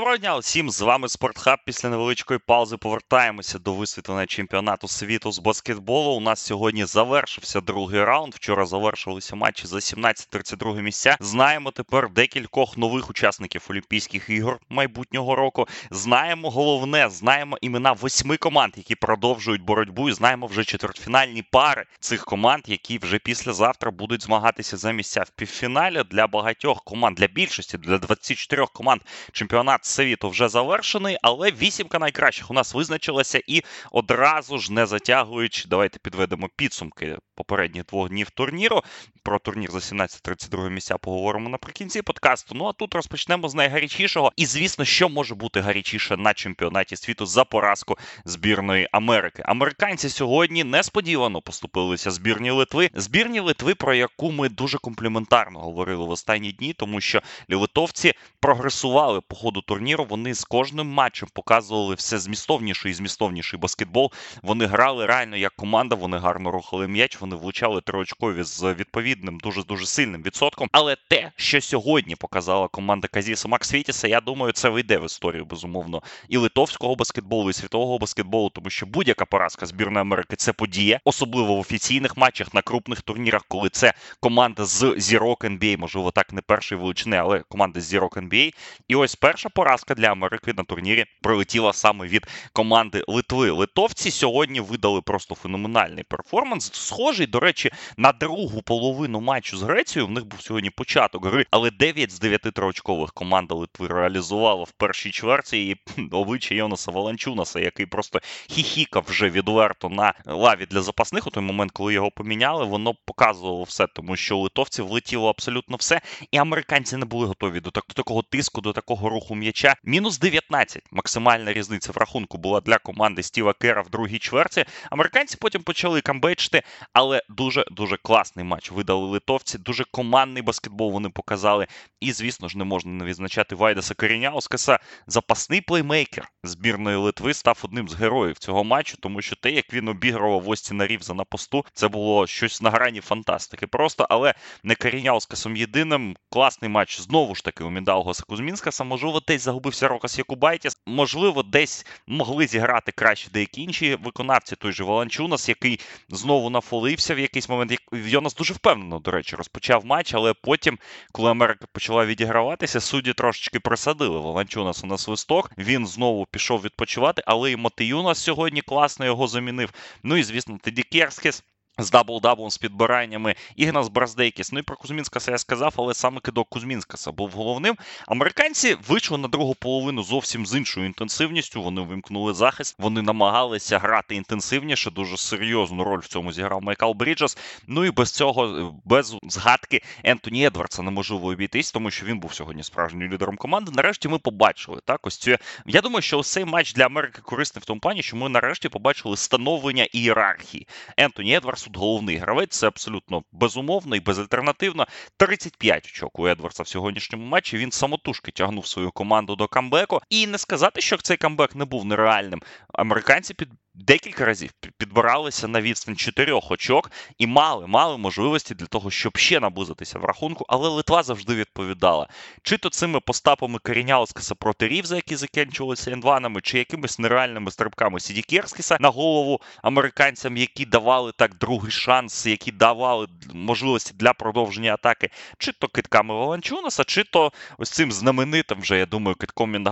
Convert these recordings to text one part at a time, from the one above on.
Доброго дня всім! З вами Спортхаб. Після невеличкої паузи повертаємося до висвітлення чемпіонату світу з баскетболу. У нас сьогодні завершився другий раунд. Вчора завершилися матчі за 17-32 місця. Знаємо тепер декількох нових учасників Олімпійських ігор майбутнього року. Знаємо головне, знаємо імена восьми команд, які продовжують боротьбу. І знаємо вже четвертьфінальні пари цих команд, які вже післязавтра будуть змагатися за місця в півфіналі для багатьох команд, для більшості, для 24 команд чемпіонат світу вже завершений, але вісімка найкращих у нас визначилася і одразу ж не затягуючи, давайте підведемо підсумки попередніх двох днів турніру. Про турнір за 17-32 місця поговоримо наприкінці подкасту. Ну а тут розпочнемо з найгарячішого. І звісно, що може бути гарячіше на чемпіонаті світу за поразку збірної Америки. Американці сьогодні несподівано поступилися збірні Литви. Збірні Литви, про яку ми дуже компліментарно говорили в останні дні, тому що литовці прогресували по ходу турніру. Вони з кожним матчем показували все змістовніший і змістовніший баскетбол. Вони грали реально як команда. Вони гарно рухали м'яч. Вони влучали триочкові з відповідним дуже дуже сильним відсотком. Але те, що сьогодні показала команда Казіса Максвітіса, я думаю, це вийде в історію безумовно і литовського баскетболу, і світового баскетболу, тому що будь-яка поразка збірної Америки це подія, особливо в офіційних матчах на крупних турнірах, коли це команда з зірок NBA, можливо, так не першої величини, але команда з зірок NBA. І ось перша поразка для Америки на турнірі прилетіла саме від команди Литви. Литовці сьогодні видали просто феноменальний перформанс. Схожий, до речі, на другу половину матчу з Грецією. В них був сьогодні початок гри, але 9 з 9 троочкових команда Литви реалізувала в першій чверті і обличчя Йонаса Валанчунаса, який просто хіхікав вже відверто на лаві для запасних. У той момент, коли його поміняли, воно показувало все, тому що литовців влетіло абсолютно все, і американці не були готові до такого тиску, до такого руху м'яча. Мінус 19. Максимальна різниця в рахунку була для команди Стіва Кера в другій чверті. Американці потім почали камбечити, але дуже дуже класний матч видали литовці. Дуже командний баскетбол вони показали. І, звісно ж, не можна не відзначати Вайдаса Коріняускаса. Запасний плеймейкер збірної Литви став одним з героїв цього матчу, тому що те, як він обігрував Остіна Рівза на посту, це було щось на грані фантастики. Просто, але не Коріняускасом єдиним. Класний матч знову ж таки у Міндалгоса Кузмінскаса. Можливо, десь загубився Рокас Якубайтіс. Можливо, десь могли зіграти краще деякі інші виконавці. Той же Воланчунас, який знову нафолився в якийсь момент. Йонас дуже впевнено, до речі, розпочав матч, але потім, коли Америка почала відіграватися, судді трошечки присадили Воланчунасу на свисток. Він знову пішов відпочивати, але і Матиюнас сьогодні класно його замінив. Ну і звісно, Сєдєкерскіс з дабл-даблом з підбираннями Ігнас Браздейкіс. Ну і про Кузьмінськаса я сказав, але саме кидок Кузьмінськаса був головним. Американці вийшли на другу половину зовсім з іншою інтенсивністю. Вони ввімкнули захист, вони намагалися грати інтенсивніше. Дуже серйозну роль в цьому зіграв Мікал Бріджес. Ну і без цього, без згадки Ентоні Едвардса неможливо обійтись, тому що він був сьогодні справжнім лідером команди. Нарешті ми побачили так. Ось цю... Я думаю, що цей матч для Америки корисний в тому плані, що ми нарешті побачили становлення ієрархії. Ентоні Едвардс тут головний гравець. Це абсолютно безумовно і безальтернативно. 35 очок у Едвардса в сьогоднішньому матчі. Він самотужки тягнув свою команду до камбеку. І не сказати, що цей камбек не був нереальним. Американці під декілька разів підбиралися на відстань чотирьох очок і мали мали можливості для того, щоб ще наблизитися в рахунку, але Литва завжди відповідала. Чи то цими постапами Коріняускаса проти Рівза, які закінчувалися індванами, чи якимись нереальними стрибками Сіді Керскіса на голову американцям, які давали так другий шанс, які давали можливості для продовження атаки, чи то китками Воланчунаса, чи то ось цим знаменитим вже, я думаю, китком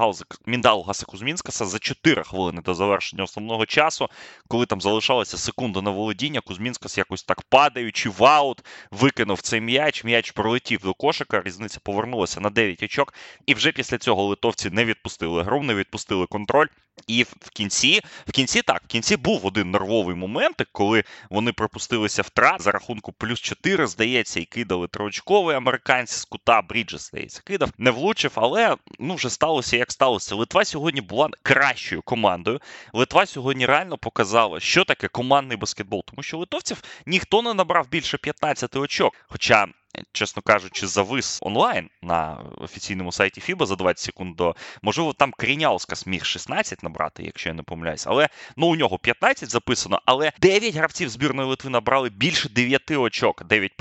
Міндалгаса Кузмінскаса за 4 хвилини до завершення основного часу часу, коли там залишалася секунда на володіння, Кузмінскас якось так падаючи в аут, викинув цей м'яч. М'яч пролетів до кошика. Різниця повернулася на 9 очок. І вже після цього литовці не відпустили гру, не відпустили контроль. І в кінці, в кінці так, в кінці був один нервовий момент, коли вони пропустилися втрат за рахунку плюс 4, здається, і кидали троочковий американці з кута Бріджес, здається, кидав, не влучив, але ну вже сталося, як сталося. Литва сьогодні була кращою командою. Литва сьогодні реально показало, що таке командний баскетбол, тому що литовців ніхто не набрав більше 15 очок. Хоча чесно кажучи, завис онлайн на офіційному сайті FIBA за 20 секунд до. Можливо, там Кріняускас міг 16 набрати, якщо я не помиляюсь. Але ну у нього 15 записано, але 9 гравців збірної Литви набрали більше 9 очок, 9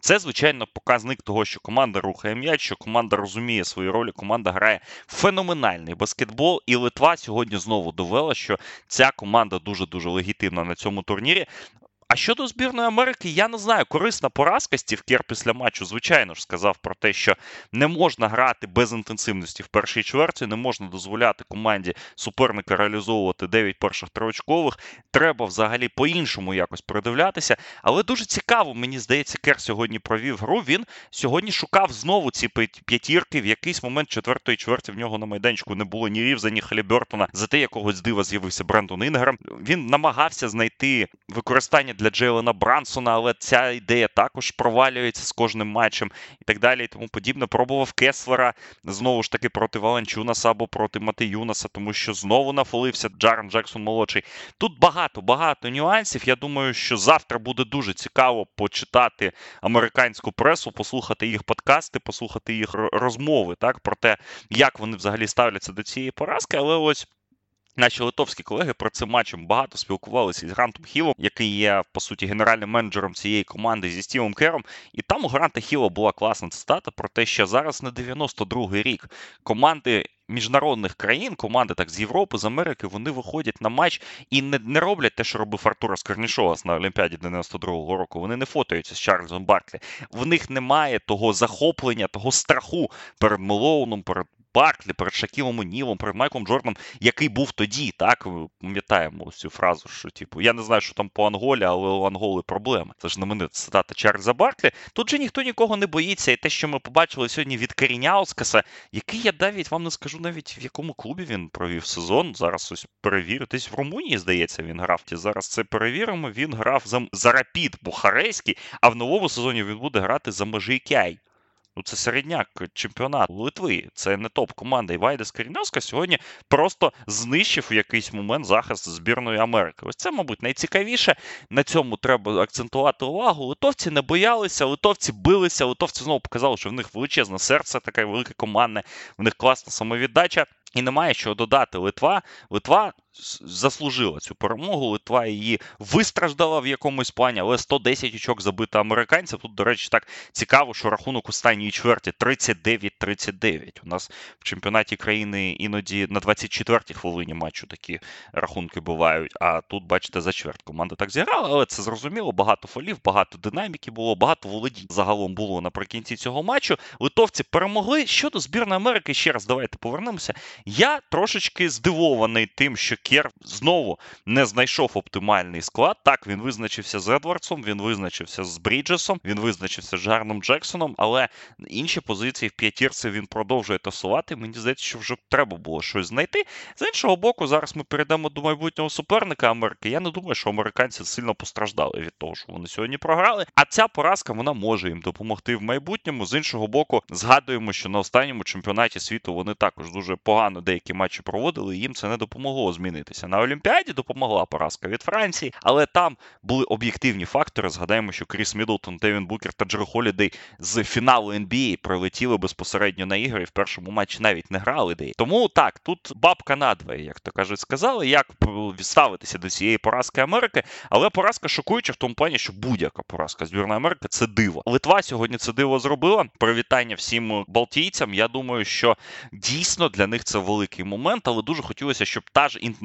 Це, звичайно, показник того, що команда рухає м'яч, що команда розуміє свої ролі, команда грає феноменальний баскетбол, і Литва сьогодні знову довела, що ця команда дуже дуже легітимна на цьому турнірі. А щодо збірної Америки, я не знаю, корисна поразка Стів Кер після матчу, звичайно ж, сказав про те, що не можна грати без інтенсивності в першій чверті, не можна дозволяти команді суперника реалізовувати 9 перших триочкових. Треба взагалі по-іншому якось придивлятися. Але дуже цікаво, мені здається, Кер сьогодні провів гру. Він сьогодні шукав знову ці п'ятірки. В якийсь момент четвертої чверті в нього на майданчику не було ні Рівза, ні Халібертона. Зате якогось дива з'явився Брендон Інграм. Він намагався знайти використання для Джейлена Брансона, але ця ідея також провалюється з кожним матчем і так далі. і Тому подібне. Пробував Кеслера знову ж таки проти Валенчунаса або проти Мати Юнаса, тому що знову нафолився Джарен Джексон молодший. Тут багато багато нюансів. Я думаю, що завтра буде дуже цікаво почитати американську пресу, послухати їх подкасти, послухати їх розмови так про те, як вони взагалі ставляться до цієї поразки. Але ось. Наші литовські колеги про цим матчем багато спілкувалися з Грантом Хілом, який є по суті генеральним менеджером цієї команди зі Стівом Кером. І там у Гранта Хіла була класна цитата про те, що зараз не 92-й рік команди. Міжнародних країн, команди так з Європи, з Америки, вони виходять на матч і не не роблять те, що робив Артура Скорнішовас на Олімпіаді 92-го року. Вони не фотоються з Чарльзом Барклі. В них немає того захоплення, того страху перед Мелоуном, перед Барклі, перед Шакілом Онілом, перед Майклом Джорданом, який був тоді, так пам'ятаємо цю фразу, що типу, я не знаю, що там по Анголі, але у Анголи проблеми. Це ж знаменита цитата Чарльза Барклі. Тут же ніхто нікого не боїться, і те, що ми побачили сьогодні від Керіняускаса, який я навіть вам не скажу навіть в якому клубі він провів сезон. Зараз ось перевірю. Десь в Румунії, здається, він грав. І зараз це перевіримо. Він грав за, за Рапід Бухарейський, а в новому сезоні він буде грати за Межикяй. Ну, це середняк чемпіонату Литви. Це не топ-команда. І Вайдес Каріновська сьогодні просто знищив в якийсь момент захист збірної Америки. Ось це, мабуть, найцікавіше. На цьому треба акцентувати увагу. Литовці не боялися, литовці билися, литовці знову показали, що в них величезне серце, таке велике командне, в них класна самовіддача. І немає що додати Литва. Литва заслужила цю перемогу. Литва її вистраждала в якомусь плані, але 110 очок забито американців. Тут, до речі, так цікаво, що рахунок останньої чверті 39-39. У нас в чемпіонаті країни іноді на 24-й хвилині матчу такі рахунки бувають. А тут, бачите, за чверть команда так зіграла, але це зрозуміло. Багато фолів, багато динаміки було, багато володінь загалом було наприкінці цього матчу. Литовці перемогли. Щодо збірної Америки, ще раз давайте повернемося. Я трошечки здивований тим, що Кер знову не знайшов оптимальний склад. Так, він визначився з Едвардсом, він визначився з Бріджесом, він визначився з Жарном Джексоном, але інші позиції в п'ятірці він продовжує тасувати. Мені здається, що вже треба було щось знайти. З іншого боку, зараз ми перейдемо до майбутнього суперника Америки. Я не думаю, що американці сильно постраждали від того, що вони сьогодні програли. А ця поразка вона може їм допомогти в майбутньому. З іншого боку, згадуємо, що на останньому чемпіонаті світу вони також дуже погано деякі матчі проводили. і Їм це не допомогло змінити змінитися. На Олімпіаді допомогла поразка від Франції, але там були об'єктивні фактори. Згадаємо, що Кріс Мідлтон, Девін Букер та Джер Холідей з фіналу NBA прилетіли безпосередньо на ігри і в першому матчі навіть не грали де. Тому так, тут бабка надвоє, як то кажуть, сказали, як відставитися до цієї поразки Америки. Але поразка шокуюча в тому плані, що будь-яка поразка збірної Америки це диво. Литва сьогодні це диво зробила. Привітання всім балтійцям. Я думаю, що дійсно для них це великий момент, але дуже хотілося, щоб та ж інтенсивність,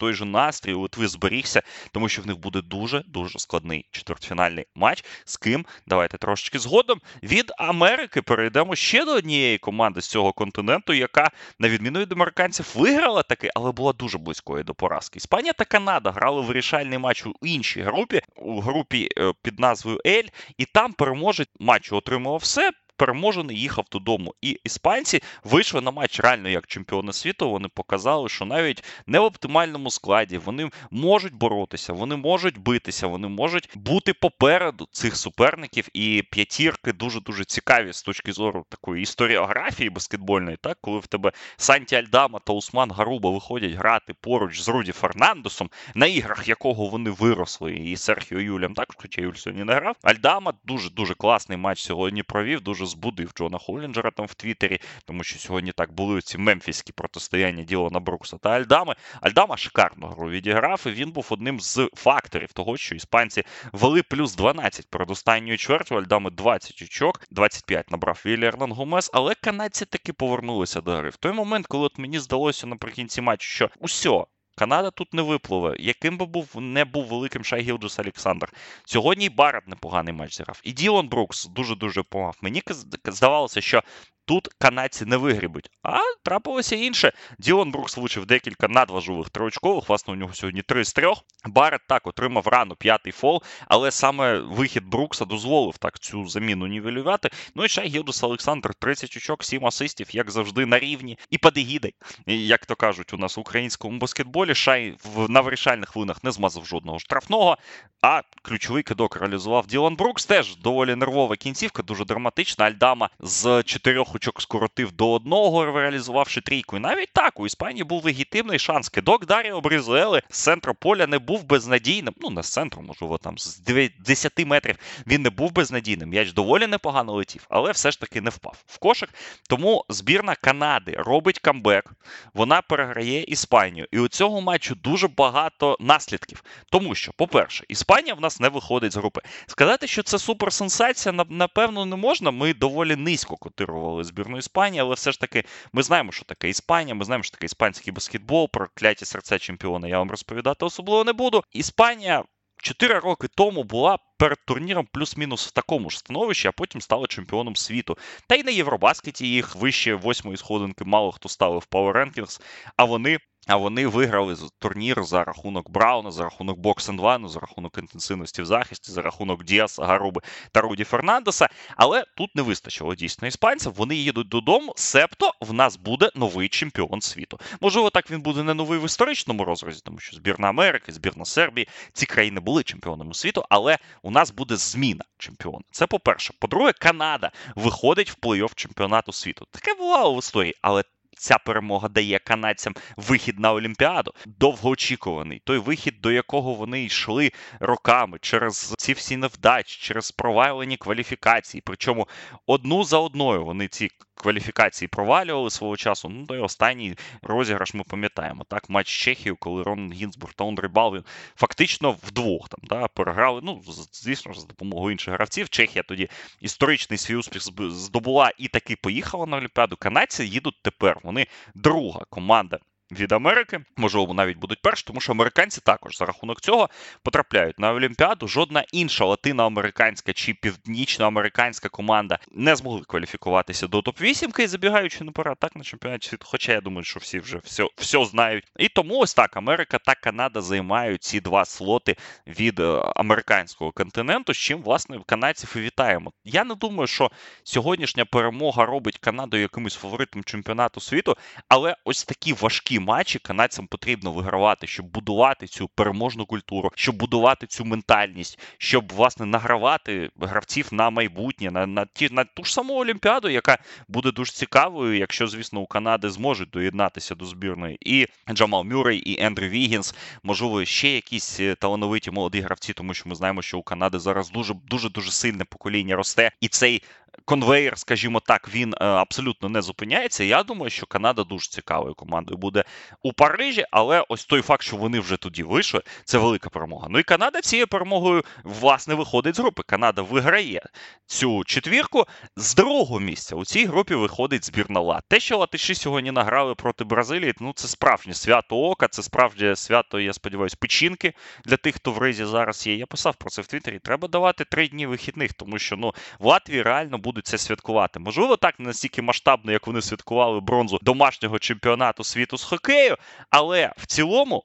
той же настрій у Литви зберігся, тому що в них буде дуже дуже складний четвертьфінальний матч. З ким давайте трошечки згодом від Америки перейдемо ще до однієї команди з цього континенту, яка на відміну від американців виграла таки, але була дуже близькою до поразки. Іспанія та Канада грали вирішальний матч у іншій групі, у групі е, під назвою Ель, і там переможець матчу отримував все переможений їхав додому. І іспанці вийшли на матч реально як чемпіони світу. Вони показали, що навіть не в оптимальному складі вони можуть боротися, вони можуть битися, вони можуть бути попереду цих суперників. І п'ятірки дуже дуже цікаві з точки зору такої історіографії баскетбольної, так коли в тебе Санті Альдама та Усман Гаруба виходять грати поруч з Руді Фернандесом, на іграх якого вони виросли, і Серхіо Юлям також, хоча Юль сьогодні не грав. Альдама дуже дуже класний матч сьогодні провів, дуже збудив Джона Холінджера там в Твіттері, тому що сьогодні так були ці мемфіські протистояння Ділона Брукса та Альдами. Альдама шикарну гру відіграв, і він був одним з факторів того, що іспанці вели плюс 12 перед останньою чвертю. Альдами 20 очок, 25 набрав Вілі Ернан Гомес, але канадці таки повернулися до гри. В той момент, коли от мені здалося наприкінці матчу, що усьо. Канада тут не випливе. Яким би був не був великим Шай Гілджус Олександр. Сьогодні і Барат непоганий матч зіграв. І Ділон Брукс дуже-дуже помав. Мені здавалося, що тут канадці не вигрібуть. А трапилося інше. Ділон Брукс влучив декілька надважливих триочкових. Власне, у нього сьогодні три з трьох. Барет так отримав рано п'ятий фол, але саме вихід Брукса дозволив так цю заміну нівелювати. Ну і ще Гілдус Олександр, 30 очок, 7 асистів, як завжди, на рівні. І падегідей. Як то кажуть, у нас в українському баскетболі Шай в на вирішальних хвилинах не змазав жодного штрафного. А ключовий кидок реалізував Ділан Брукс. Теж доволі нервова кінцівка, дуже драматична. Альдама з чотирьох очок скоротив до одного, реалізувавши трійку. І навіть так у Іспанії був легітимний шанс. Кидок Даріо Брізуели з центру поля не був безнадійним. Ну, не з центру, можливо, там з 10 метрів він не був безнадійним. М'яч доволі непогано летів, але все ж таки не впав в кошик. Тому збірна Канади робить камбек. Вона переграє Іспанію. І у цього матчу дуже багато наслідків. Тому що, по-перше, Іспанія в нас не виходить з групи. Сказати, що це суперсенсація, напевно, не можна. Ми доволі низько котирували збірну Іспанії, але все ж таки ми знаємо, що таке Іспанія, ми знаємо, що таке іспанський баскетбол, про кляті серця чемпіона я вам розповідати особливо не буду. Іспанія. Чотири роки тому була перед турніром плюс-мінус в такому ж становищі, а потім стала чемпіоном світу. Та й на Євробаскеті їх вище восьмої сходинки мало хто ставив в Power Rankings, а вони а вони виграли турнір за рахунок Брауна, за рахунок Боксен-2, за рахунок інтенсивності в захисті, за рахунок Діаса, Гаруби та Руді Фернандеса. Але тут не вистачило дійсно іспанців. Вони їдуть додому, себто в нас буде новий чемпіон світу. Можливо, так він буде не новий в історичному розрізі, тому що збірна Америки, збірна Сербії, ці країни були чемпіонами світу, але у нас буде зміна чемпіона. Це по-перше. По-друге, Канада виходить в плей-офф чемпіонату світу. Таке бувало в історії, але ця перемога дає канадцям вихід на Олімпіаду, довгоочікуваний. Той вихід, до якого вони йшли роками через ці всі невдачі, через провалені кваліфікації. Причому одну за одною вони ці кваліфікації провалювали свого часу. Ну, той останній розіграш ми пам'ятаємо. Так, матч Чехії, коли Рон Гінзбург та Ондрей Балвін фактично вдвох там да, переграли. Ну, звісно ж, за допомогою інших гравців. Чехія тоді історичний свій успіх здобула і таки поїхала на Олімпіаду. Канадці їдуть тепер. Вони друга команда від Америки, можливо, навіть будуть перші, тому що американці також за рахунок цього потрапляють на Олімпіаду. Жодна інша латиноамериканська чи північноамериканська команда не змогли кваліфікуватися до топ-8, і забігаючи наперед, так на чемпіонаті світу. Хоча я думаю, що всі вже все все знають. І тому ось так Америка та Канада займають ці два слоти від е, американського континенту, з чим власне канадців і вітаємо. Я не думаю, що сьогоднішня перемога робить Канаду якимось фаворитом чемпіонату світу, але ось такі важкі матчі канадцям потрібно вигравати, щоб будувати цю переможну культуру, щоб будувати цю ментальність, щоб власне награвати гравців на майбутнє, на на ті на ту ж саму Олімпіаду, яка буде дуже цікавою, якщо, звісно, у Канади зможуть доєднатися до збірної. І Джамал Мюррей, і Ендрю Вігінс, можливо, ще якісь е, талановиті молоді гравці, тому що ми знаємо, що у Канади зараз дуже дуже дуже сильне покоління росте, і цей конвейер, скажімо так, він е, абсолютно не зупиняється. Я думаю, що Канада дуже цікавою командою буде у Парижі, але ось той факт, що вони вже тоді вийшли, це велика перемога. Ну і Канада цією перемогою власне виходить з групи. Канада виграє цю четвірку з другого місця. У цій групі виходить збірна Латвії. Те, що Латиші сьогодні награли проти Бразилії, ну це справжнє свято ока, це справжнє свято, я сподіваюся, печінки для тих, хто в ризі зараз є. Я писав про це в Твіттері. Треба давати три дні вихідних, тому що ну в Латвії реально будуть це святкувати. Можливо, так не настільки масштабно, як вони святкували бронзу домашнього чемпіонату світу з хокею, але в цілому,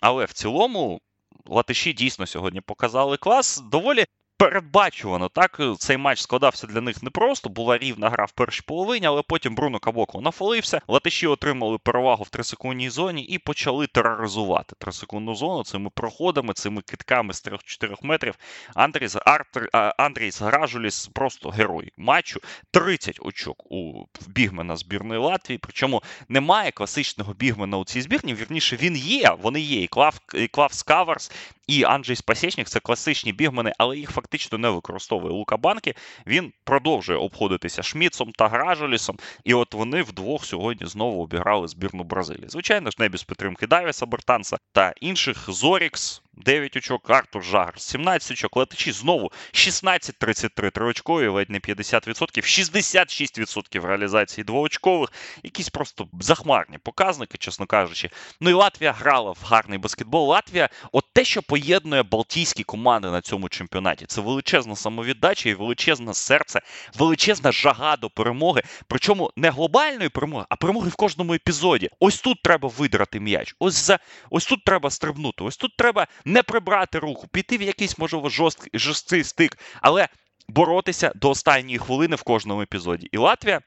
але в цілому. Латиші дійсно сьогодні показали клас. Доволі передбачувано. Так, цей матч складався для них непросто. Була рівна гра в першій половині, але потім Бруно Кабоко нафалився. Латиші отримали перевагу в трисекундній зоні і почали тероризувати трисекундну зону цими проходами, цими китками з 3-4 метрів. Андрійс Артер, Андрійс Гражуліс просто герой матчу. 30 очок у бігмена збірної Латвії. Причому немає класичного бігмена у цій збірні. Вірніше він є. Вони є. І Клав, і Клав Скаверс, і Анджей Спасєчник це класичні бігмени, але їх фактично не використовує Лука Банки. Він продовжує обходитися Шміцом та Гражолісом. І от вони вдвох сьогодні знову обіграли збірну Бразилії. Звичайно ж, не без підтримки Давіса Бертанса та інших Зорікс. 9 очок, Артур Жагр 17 очок, Летичі знову 16-33 триочкові, ледь не 50%, 66% реалізації двоочкових. Якісь просто захмарні показники, чесно кажучи. Ну і Латвія грала в гарний баскетбол. Латвія, от те, що поєднує Балтійські команди на цьому чемпіонаті, це величезна самовіддача і величезне серце, величезна жага до перемоги. Причому не глобальної перемоги, а перемоги в кожному епізоді. Ось тут треба видрати м'яч. Ось за ось тут треба стрибнути. Ось тут треба не прибрати руку, піти в якийсь, можливо, жорсткий, жорсткий стик, але боротися до останньої хвилини в кожному епізоді. І Латвія.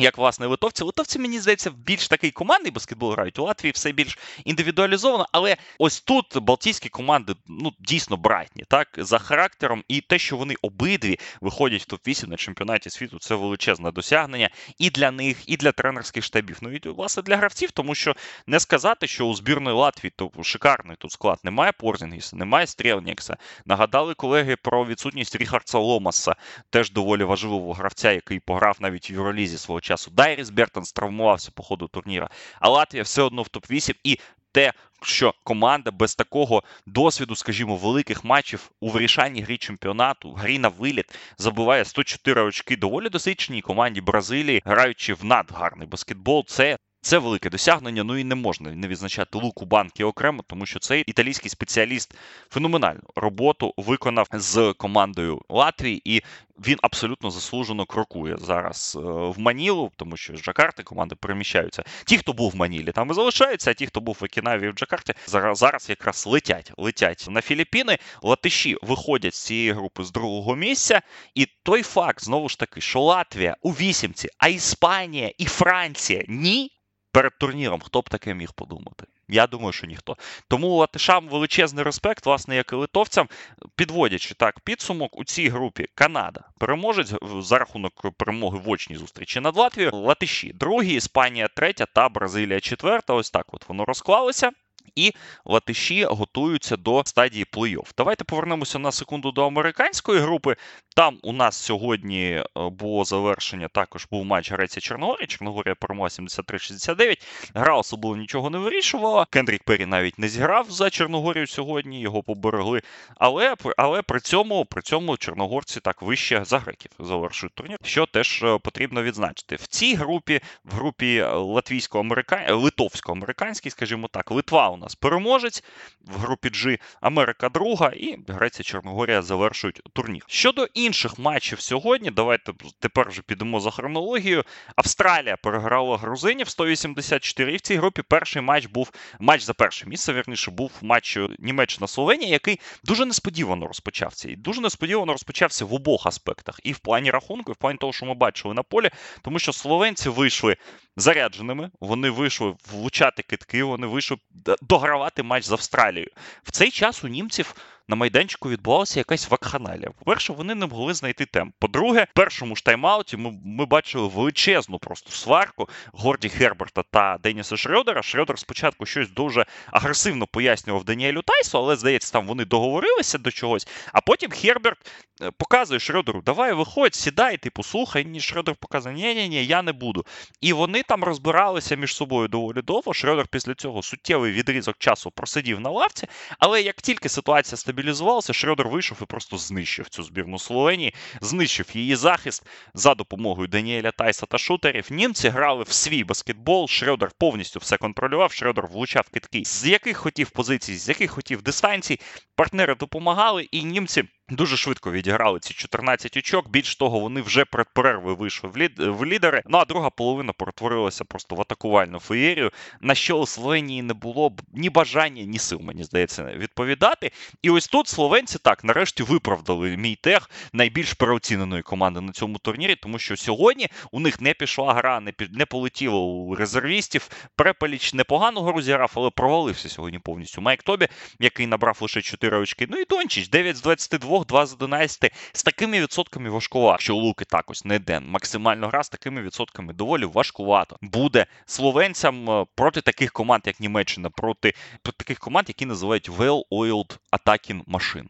Як власне литовці, литовці, мені здається, більш такий командний баскетбол грають. У Латвії все більш індивідуалізовано, але ось тут Балтійські команди ну дійсно братні, так за характером, і те, що вони обидві виходять в топ-8 на чемпіонаті світу, це величезне досягнення і для них, і для тренерських штабів. Ну і власне для гравців, тому що не сказати, що у збірної Латвії то шикарний тут склад немає Порзінгіса, немає Стрелнікса. Нагадали колеги про відсутність Ріхардса Ломаса, теж доволі важливого гравця, який пограв навіть в Юролізі свого часу. Дайріс Бертонс травмувався по ходу турніра, а Латвія все одно в топ-8 і те, що команда без такого досвіду, скажімо, великих матчів у вирішальній грі чемпіонату, грі на виліт, забиває 104 очки доволі досвідченій команді Бразилії, граючи в надгарний баскетбол. Це це велике досягнення. Ну і не можна не відзначати луку банки окремо, тому що цей італійський спеціаліст феноменальну роботу виконав з командою Латвії, і він абсолютно заслужено крокує зараз е, в Манілу, тому що з Джакарти команди переміщаються. Ті, хто був в Манілі, там і залишаються, а ті, хто був в Окінаві і в Джакарті, зараз зараз якраз летять. Летять на Філіппіни. Латиші виходять з цієї групи з другого місця. І той факт знову ж таки, що Латвія у вісімці, а Іспанія і Франція ні перед турніром. Хто б таке міг подумати? Я думаю, що ніхто. Тому латишам величезний респект, власне, як і литовцям, підводячи так підсумок у цій групі Канада переможець за рахунок перемоги в очній зустрічі над Латвією. Латиші другі, Іспанія третя та Бразилія четверта. Ось так от воно розклалося. І латиші готуються до стадії плей-офф. Давайте повернемося на секунду до американської групи. Там у нас сьогодні е, було завершення. Також був матч Греція Чорногорія. Чорногорія перемогла 73-69. Гра особливо нічого не вирішувала. Кендрік Пері навіть не зіграв за Чорногорію сьогодні, його поберегли. Але але при цьому при цьому чорногорці так вище за греків завершують турнір, що теж е, потрібно відзначити. В цій групі, в групі латвійсько-американській, литовсько-американській, скажімо так, Литва нас переможець в групі G, Америка друга, і Греція Чорногорія завершують турнір. Щодо інших матчів сьогодні, давайте тепер вже підемо за хронологією. Австралія переграла грузинів 184. І в цій групі перший матч був матч за перше місце. Вірніше був матч Німеччина-Словенія, який дуже несподівано розпочався. І дуже несподівано розпочався в обох аспектах. І в плані рахунку, і в плані того, що ми бачили на полі, тому що словенці вийшли зарядженими, вони вийшли влучати китки, вони вийшли догравати матч з Австралією. В цей час у німців на майданчику відбувалася якась вакханалія. По-перше, вони не могли знайти темп. По-друге, в першому ж тайм-ауті ми, ми бачили величезну просто сварку Горді Герберта та Деніса Шрёдера. Шрёдер спочатку щось дуже агресивно пояснював Даніелю Тайсу, але здається, там вони договорилися до чогось. А потім Герберт е, показує Шрёдеру, давай виходь, сідай, типу, слухай. Ні, Шрёдер показує, ні ні ні я не буду. І вони там розбиралися між собою доволі довго. Шрёдер після цього суттєвий відрізок часу просидів на лавці. Але як тільки ситуація стабілізувалася, стабілізувався, Шрёдер вийшов і просто знищив цю збірну Словенії, знищив її захист за допомогою Даніеля Тайса та шутерів. Німці грали в свій баскетбол. Шрёдер повністю все контролював. Шрёдер влучав китки, з яких хотів позицій, з яких хотів дистанцій. Партнери допомагали, і німці Дуже швидко відіграли ці 14 очок. Більш того, вони вже перед перервою вийшли в, лід... в лідери. Ну а друга половина перетворилася просто в атакувальну феєрію, на що у Словенії не було б ні бажання, ні сил, мені здається, відповідати. І ось тут словенці так нарешті виправдали мій тех найбільш переоціненої команди на цьому турнірі, тому що сьогодні у них не пішла гра, не пі... не полетіло у резервістів. Препеліч непогано гру зіграв, але провалився сьогодні повністю. Майк Тобі, який набрав лише 4 очки. Ну і Дончич 9 з 22. 2 з 11 з такими відсотками важкувато. Що луки також не ден. Максимально гра з такими відсотками доволі важкувато. Буде словенцям е, проти таких команд, як Німеччина, проти таких команд, які називають well-oiled attacking machine.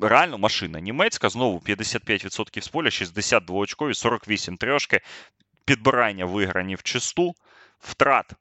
Реально машина німецька, знову 55% з поля, 62 очкові, 48 трьошки, підбирання виграні в чисту, втрат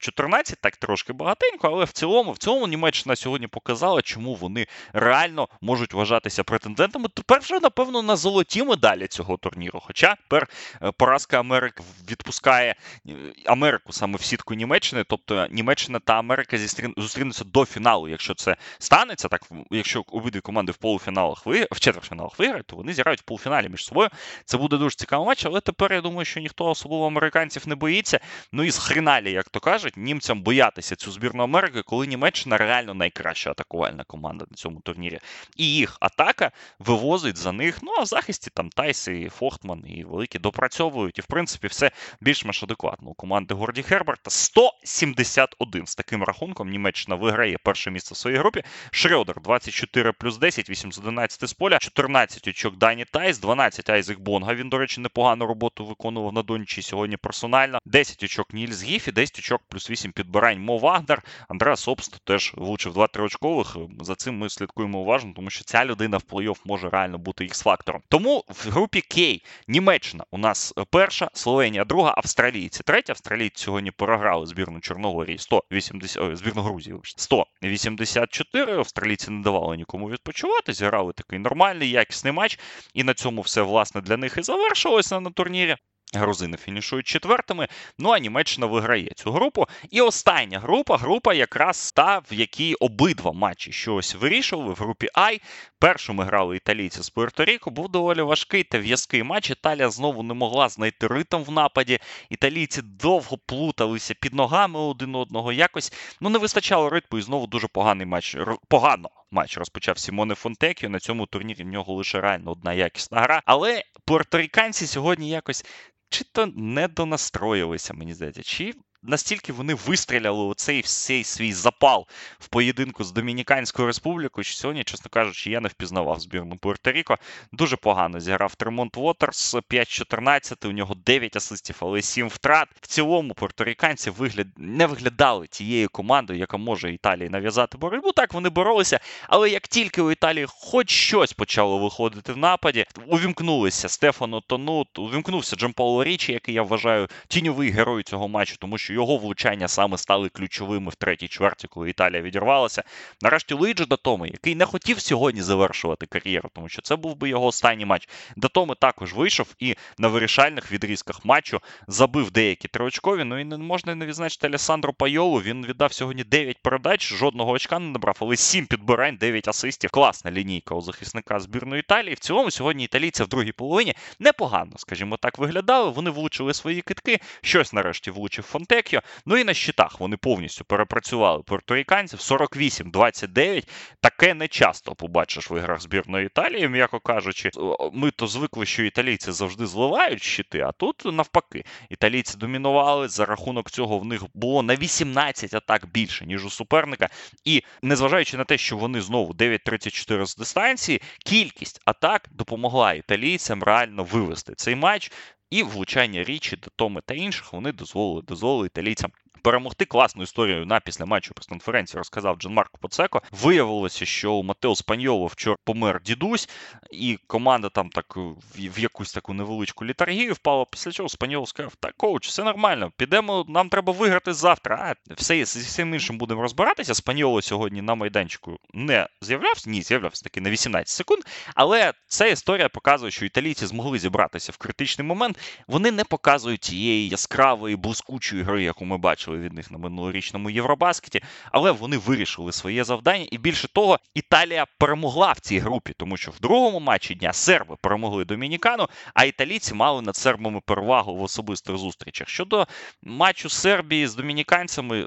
14, так трошки багатенько, але в цілому, в цілому Німеччина сьогодні показала, чому вони реально можуть вважатися претендентами. Тепер вже, напевно, на золоті медалі цього турніру. Хоча тепер е, поразка Америки відпускає е, Америку саме в сітку Німеччини, тобто Німеччина та Америка зустрінуться до фіналу. Якщо це станеться, так якщо обидві команди в полуфіналах ви в четвертьфіналах виграють, то вони зіграють в полуфіналі між собою. Це буде дуже цікавий матч, але тепер я думаю, що ніхто особливо американців не боїться. Ну і з хріналі, як то кажуть кажуть, німцям боятися цю збірну Америки, коли Німеччина реально найкраща атакувальна команда на цьому турнірі. І їх атака вивозить за них. Ну а в захисті там Тайс і Фортман і великі допрацьовують. І в принципі все більш-менш адекватно. У команди Горді Херберта 171 з таким рахунком. Німеччина виграє перше місце в своїй групі. Шредер 24 плюс 10, 8 з 11 з поля, 14 очок Дані Тайс, 12 Айзек Бонга. Він, до речі, непогану роботу виконував на Дончичі сьогодні персонально. 10 очок Нільс Гіф і 10 очок плюс 8 підбирань Мо Вагнер. Андреас Обст теж влучив 2-3 очкових. За цим ми слідкуємо уважно, тому що ця людина в плей-офф може реально бути Х-фактором. Тому в групі K Німеччина у нас перша, Словенія, друга, австралійці. Третя австралійці сьогодні програли збірну Чорногорії 180, ой, збірну Грузії 184. Австралійці не давали нікому відпочивати. Зіграли такий нормальний, якісний матч. І на цьому все власне для них і завершилося на турнірі. Грузини фінішують четвертими. Ну а Німеччина виграє цю групу. І остання група група якраз та, в якій обидва матчі щось вирішували в групі Ай. Першими грали італійці з Пуерто-Ріко. Був доволі важкий та в'язкий матч. Італія знову не могла знайти ритм в нападі. Італійці довго плуталися під ногами один одного. Якось ну не вистачало ритму, і знову дуже поганий матч. Погано. Матч розпочав Сімоне Фонтекіо. На цьому турнірі в нього лише реально одна якісна гра. Але порторіканці сьогодні якось чи то не донастроїлися, мені здається, чи настільки вони вистріляли у цей всей свій запал в поєдинку з Домініканською республікою, що сьогодні, чесно кажучи, я не впізнавав збірну Пуерто-Ріко. Дуже погано зіграв Тремонт Уотерс 5-14, у нього 9 асистів, але 7 втрат. В цілому пуерторіканці вигляд... не виглядали тією командою, яка може Італії нав'язати боротьбу. Так, вони боролися, але як тільки у Італії хоч щось почало виходити в нападі, увімкнулися Стефано Тонут, увімкнувся Джампауло Річі, який я вважаю тіньовий герой цього матчу, тому що що його влучання саме стали ключовими в третій чверті, коли Італія відірвалася. Нарешті Луїджі Датоми, який не хотів сьогодні завершувати кар'єру, тому що це був би його останній матч. Датоми також вийшов і на вирішальних відрізках матчу забив деякі триочкові. Ну і не можна не відзначити Алесандро Пайолу. Він віддав сьогодні 9 передач, жодного очка не набрав, але 7 підбирань, 9 асистів. Класна лінійка у захисника збірної Італії. В цілому сьогодні італійці в другій половині непогано, скажімо так, виглядали. Вони влучили свої кидки. Щось нарешті влучив Фонтеккіо. Ну і на щитах вони повністю перепрацювали пуерторіканців 48-29. Таке не часто побачиш в іграх збірної Італії, м'яко кажучи. Ми то звикли, що італійці завжди зливають щити, а тут навпаки. Італійці домінували. За рахунок цього в них було на 18 атак більше, ніж у суперника. І незважаючи на те, що вони знову 9-34 з дистанції, кількість атак допомогла італійцям реально вивести цей матч. І влучання річі до Томи та інших вони дозволили дозволили італійцям перемогти класну історію на після матчу прес-конференції розказав Джан Марко Поцеко. Виявилося, що у Матео Спаньоло вчора помер дідусь, і команда там так в якусь таку невеличку літаргію впала. Після чого Спаньоло сказав: так, коуч, все нормально, підемо, нам треба виграти завтра. А все з всім іншим будемо розбиратися. Спаньоло сьогодні на майданчику не з'являвся, ні, з'являвся таки на 18 секунд. Але ця історія показує, що італійці змогли зібратися в критичний момент. Вони не показують тієї яскравої, блискучої гри, яку ми бачили бачили від них на минулорічному Євробаскеті, але вони вирішили своє завдання. І більше того, Італія перемогла в цій групі, тому що в другому матчі дня серби перемогли Домінікану, а італійці мали над сербами перевагу в особистих зустрічах. Щодо матчу Сербії з домініканцями,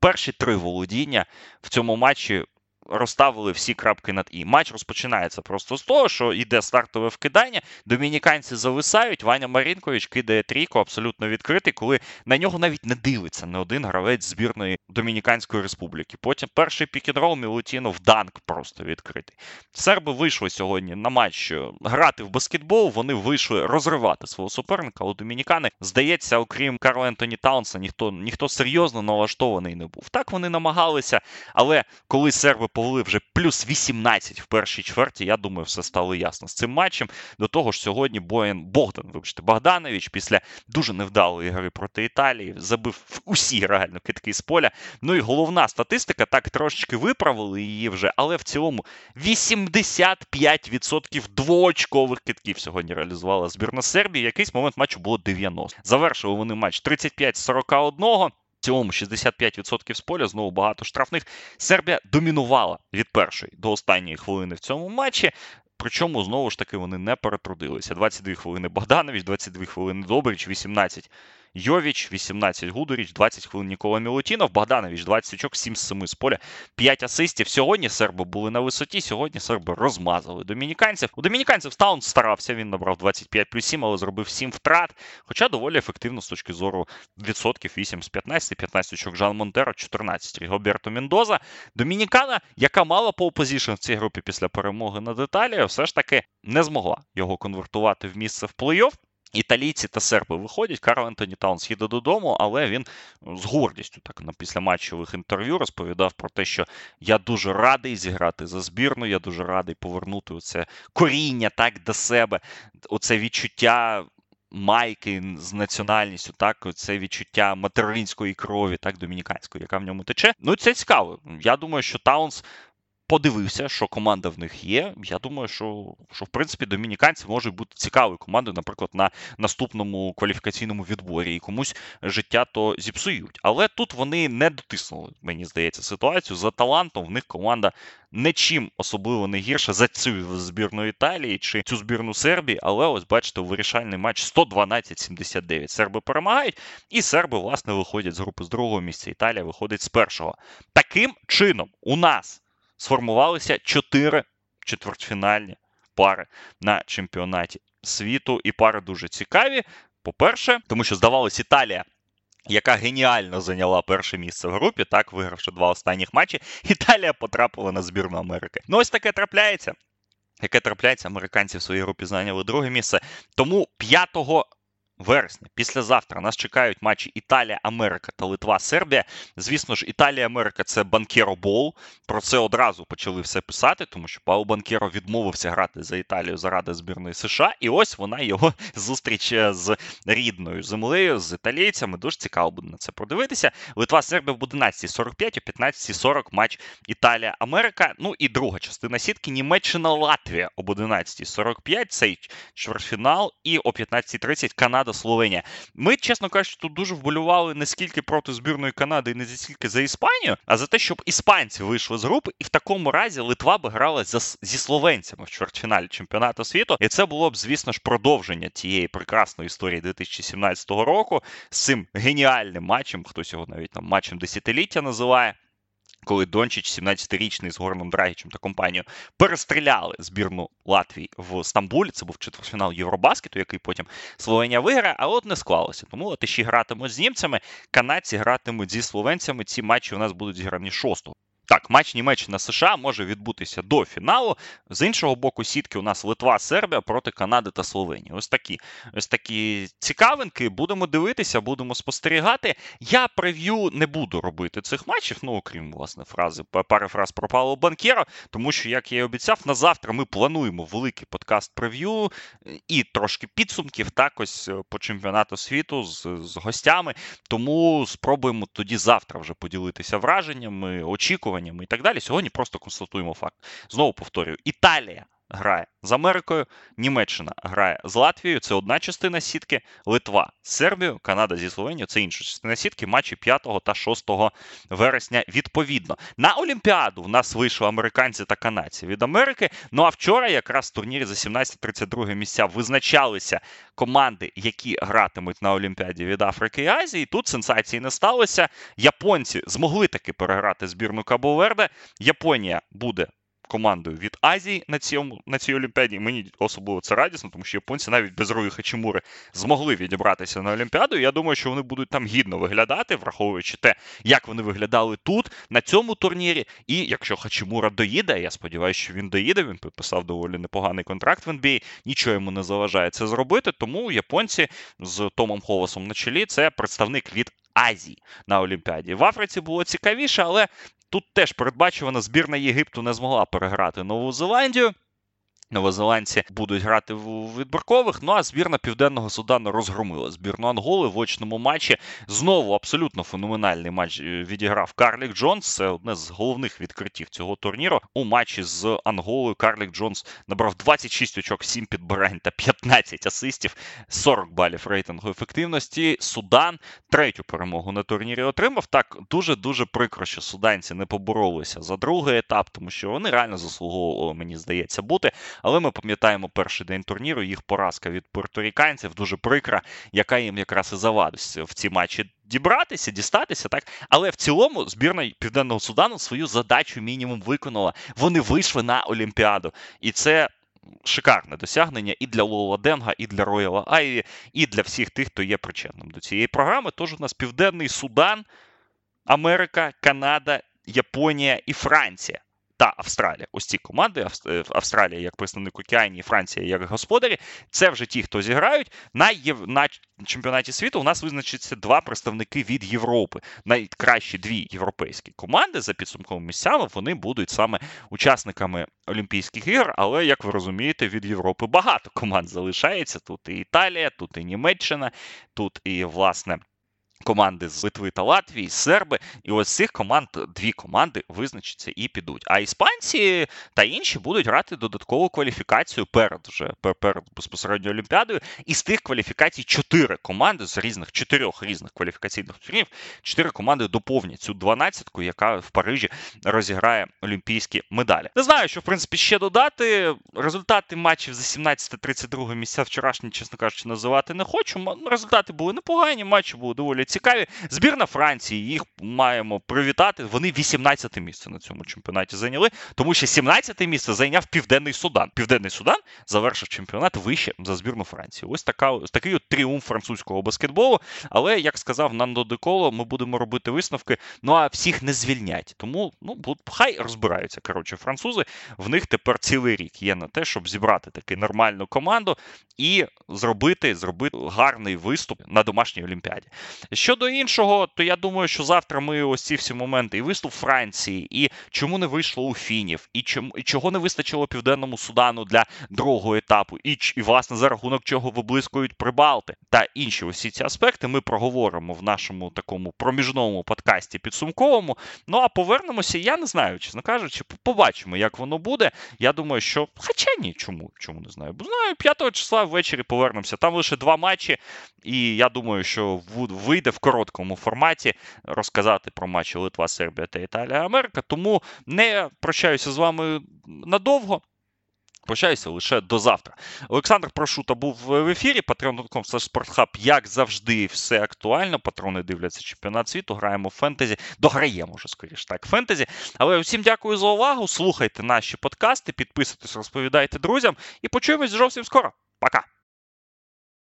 перші три володіння в цьому матчі розставили всі крапки над і. Матч розпочинається просто з того, що йде стартове вкидання. Домініканці зависають. Ваня Марінкович кидає трійку абсолютно відкритий, коли на нього навіть не дивиться не один гравець збірної Домініканської республіки. Потім перший пікінрол Мілутінов данк просто відкритий. Серби вийшли сьогодні на матч е, грати в баскетбол. Вони вийшли розривати свого суперника. У Домінікани здається, окрім Карла Ентоні Таунса, ніхто ніхто серйозно налаштований не був. Так вони намагалися, але коли серби повели вже плюс 18 в першій чверті. Я думаю, все стало ясно з цим матчем. До того ж, сьогодні Боєн Богдан, вибачте, Богданович після дуже невдалої гри проти Італії забив усі реально китки з поля. Ну і головна статистика, так трошечки виправили її вже, але в цілому 85% двоочкових китків сьогодні реалізувала збірна Сербії. Якийсь момент матчу було 90. Завершили вони матч 35-41 цілому 65% з поля, знову багато штрафних. Сербія домінувала від першої до останньої хвилини в цьому матчі. Причому знову ж таки вони не перетрудилися. 22 хвилини Богданович, 22 хвилини Добрич, 18 Йовіч, 18 Гудоріч, 20 хвилин Нікола Мілутінов, Богданович, 20 очок, 7 з 7 з поля, 5 асистів. Сьогодні серби були на висоті, сьогодні серби розмазали домініканців. У домініканців Стаун старався, він набрав 25 плюс 7, але зробив 7 втрат. Хоча доволі ефективно з точки зору відсотків 8 з 15, 15 очок Жан Монтеро, 14 Рігоберто Мендоза. Домінікана, яка мала pole position в цій групі після перемоги над Італією, все ж таки не змогла його конвертувати в місце в плей-офф. Італійці та серби виходять. Карл Ентоні Таунс їде додому, але він з гордістю так на післяматчевих інтерв'ю розповідав про те, що я дуже радий зіграти за збірну. Я дуже радий повернути оце коріння так до себе, оце відчуття. Майки з національністю, так, це відчуття материнської крові, так, домініканської, яка в ньому тече. Ну, це цікаво. Я думаю, що Таунс подивився, що команда в них є. Я думаю, що що в принципі домініканці можуть бути цікавою командою, наприклад, на наступному кваліфікаційному відборі і комусь життя то зіпсують. Але тут вони не дотиснули, мені здається, ситуацію. За талантом в них команда нічим особливо не гірша за цю збірну Італії чи цю збірну Сербії. Але ось бачите, вирішальний матч 112-79. Серби перемагають, і серби, власне, виходять з групи з другого місця. Італія виходить з першого. Таким чином, у нас сформувалися чотири четвертьфінальні пари на чемпіонаті світу. І пари дуже цікаві. По-перше, тому що здавалось, Італія. Яка геніально зайняла перше місце в групі, так вигравши два останніх матчі, Італія потрапила на збірну Америки. Ну, ось таке трапляється. Яке трапляється, американці в своїй групі зайняли друге місце. Тому 5 вересня, післязавтра нас чекають матчі Італія, Америка та Литва, Сербія. Звісно ж, Італія, Америка це Банкеро Bowl. Про це одразу почали все писати, тому що Паоло Банкеро відмовився грати за Італію заради збірної США. І ось вона його зустріч е, з рідною землею, з італійцями. Дуже цікаво буде на це подивитися. Литва, Сербія в 11.45, о 15.40 матч Італія, Америка. Ну і друга частина сітки Німеччина, Латвія об 11.45. Цей чвертьфінал, і о 15.30 Канада. Канада, Словенія. Ми, чесно кажучи, тут дуже вболювали не скільки проти збірної Канади і не стільки за Іспанію, а за те, щоб іспанці вийшли з групи, і в такому разі Литва би грала зі словенцями в чвертьфіналі чемпіонату світу. І це було б, звісно ж, продовження тієї прекрасної історії 2017 року з цим геніальним матчем. Хтось його навіть там матчем десятиліття називає коли Дончич, 17-річний з Горном Драгічем та компанією, перестріляли збірну Латвії в Стамбулі. Це був четвертьфінал Євробаскету, який потім Словенія виграє, але от не склалося. Тому латиші гратимуть з німцями, канадці гратимуть зі словенцями. Ці матчі у нас будуть зіграні 6 так, матч Німеччина США може відбутися до фіналу. З іншого боку, сітки у нас Литва, Сербія проти Канади та Словенії. Ось такі ось такі цікавинки. Будемо дивитися, будемо спостерігати. Я прев'ю не буду робити цих матчів, ну окрім власне фрази, пари фраз про Павло Банкєра, тому що, як я і обіцяв, на завтра ми плануємо великий подкаст прев'ю і трошки підсумків так ось е, по чемпіонату світу з, з гостями. Тому спробуємо тоді завтра вже поділитися враженнями, очікуваннями очікуваннями і так далі. Сьогодні просто констатуємо факт. Знову повторюю: Італія грає з Америкою, Німеччина грає з Латвією. Це одна частина сітки, Литва з Сербією, Канада зі Словенією це інша частина сітки. Матчі 5 та 6 вересня. Відповідно на Олімпіаду в нас вийшли американці та канадці від Америки. Ну а вчора, якраз в турнірі за 17-32 місця визначалися команди, які гратимуть на Олімпіаді від Африки і Азії. Тут сенсації не сталося. Японці змогли таки переграти збірну Кабо-Верде. Японія буде командою від Азії на цьому на цій Олімпіаді. Мені особливо це радісно, тому що японці навіть без Руї Хачимури змогли відібратися на Олімпіаду. Я думаю, що вони будуть там гідно виглядати, враховуючи те, як вони виглядали тут, на цьому турнірі. І якщо Хачимура доїде, я сподіваюся, що він доїде. Він підписав доволі непоганий контракт в NBA, Нічого йому не заважає це зробити. Тому японці з Томом Холосом на чолі це представник від. Азії на Олімпіаді в Африці було цікавіше, але Тут теж передбачувано, збірна Єгипту не змогла переграти Нову Зеландію. Новозеландці будуть грати в відборкових. Ну а збірна Південного Судану розгромила збірну Анголи в очному матчі. Знову абсолютно феноменальний матч е, відіграв Карлік Джонс. Це одне з головних відкриттів цього турніру. У матчі з Анголою Карлік Джонс набрав 26 очок, 7 підбирань та 15 асистів, 40 балів рейтингу ефективності. Судан третю перемогу на турнірі отримав. Так дуже дуже прикро, що суданці не поборолися за другий етап, тому що вони реально заслуговували, мені здається, бути. Але ми пам'ятаємо перший день турніру, їх поразка від пуерторіканців дуже прикра, яка їм якраз і завадить в ці матчі дібратися, дістатися, так. Але в цілому збірна Південного Судану свою задачу мінімум виконала. Вони вийшли на Олімпіаду. І це. Шикарне досягнення і для Лола Денга, і для Рояла Айві, і для всіх тих, хто є причетним до цієї програми. Тож у нас Південний Судан, Америка, Канада, Японія і Франція та Австралія. Ось ці команди, е, Австралія як представник Океанії, Франція як господарі. Це вже ті, хто зіграють. На Єв... на чемпіонаті світу у нас визначиться два представники від Європи. Найкращі дві європейські команди за підсумковими місцями вони будуть саме учасниками Олімпійських ігор. Але, як ви розумієте, від Європи багато команд залишається. Тут і Італія, тут і Німеччина, тут і власне команди з Литви та Латвії, серби. І ось цих команд дві команди визначаться і підуть. А іспанці та інші будуть грати додаткову кваліфікацію перед вже перед безпосередньо Олімпіадою. І з тих кваліфікацій чотири команди з різних чотирьох різних кваліфікаційних турнірів. Чотири команди доповнять цю дванадцятку, яка в Парижі розіграє олімпійські медалі. Не знаю, що в принципі ще додати. Результати матчів за 17-32 місця вчорашні, чесно кажучи, називати не хочу. Результати були непогані, матчі були доволі цікаві. Збірна Франції їх маємо привітати. Вони 18 місце на цьому чемпіонаті зайняли, тому що 17 місце зайняв Південний Судан. Південний Судан завершив чемпіонат вище за збірну Франції. Ось така ось такий от тріумф французького баскетболу. Але як сказав Нандо Деколо, ми будемо робити висновки. Ну а всіх не звільнять. Тому ну хай розбираються. Коротше, французи в них тепер цілий рік є на те, щоб зібрати таку нормальну команду і зробити зробити гарний виступ на домашній олімпіаді. Щодо іншого, то я думаю, що завтра ми ось ці всі моменти і виступ Франції, і чому не вийшло у Фінів, і чому і чого не вистачило Південному Судану для другого етапу, і і власне за рахунок чого виблискують Прибалти та інші усі ці аспекти ми проговоримо в нашому такому проміжному подкасті підсумковому. Ну а повернемося, я не знаю, чесно кажучи, побачимо, як воно буде. Я думаю, що хоча ні, чому чому не знаю, бо знаю, 5 числа ввечері повернемося. Там лише два матчі, і я думаю, що вийде в короткому форматі розказати про матчі Литва, Сербія та Італія Америка. Тому не прощаюся з вами надовго. Прощаюся лише до завтра. Олександр Прошута був в ефірі. Patreon.com спортхаб, як завжди, все актуально. Патрони дивляться чемпіонат світу. Граємо в фентезі. Дограємо вже, скоріш так, фентезі. Але всім дякую за увагу. Слухайте наші подкасти, підписуйтесь, розповідайте друзям і почуємось зовсім скоро. Пока!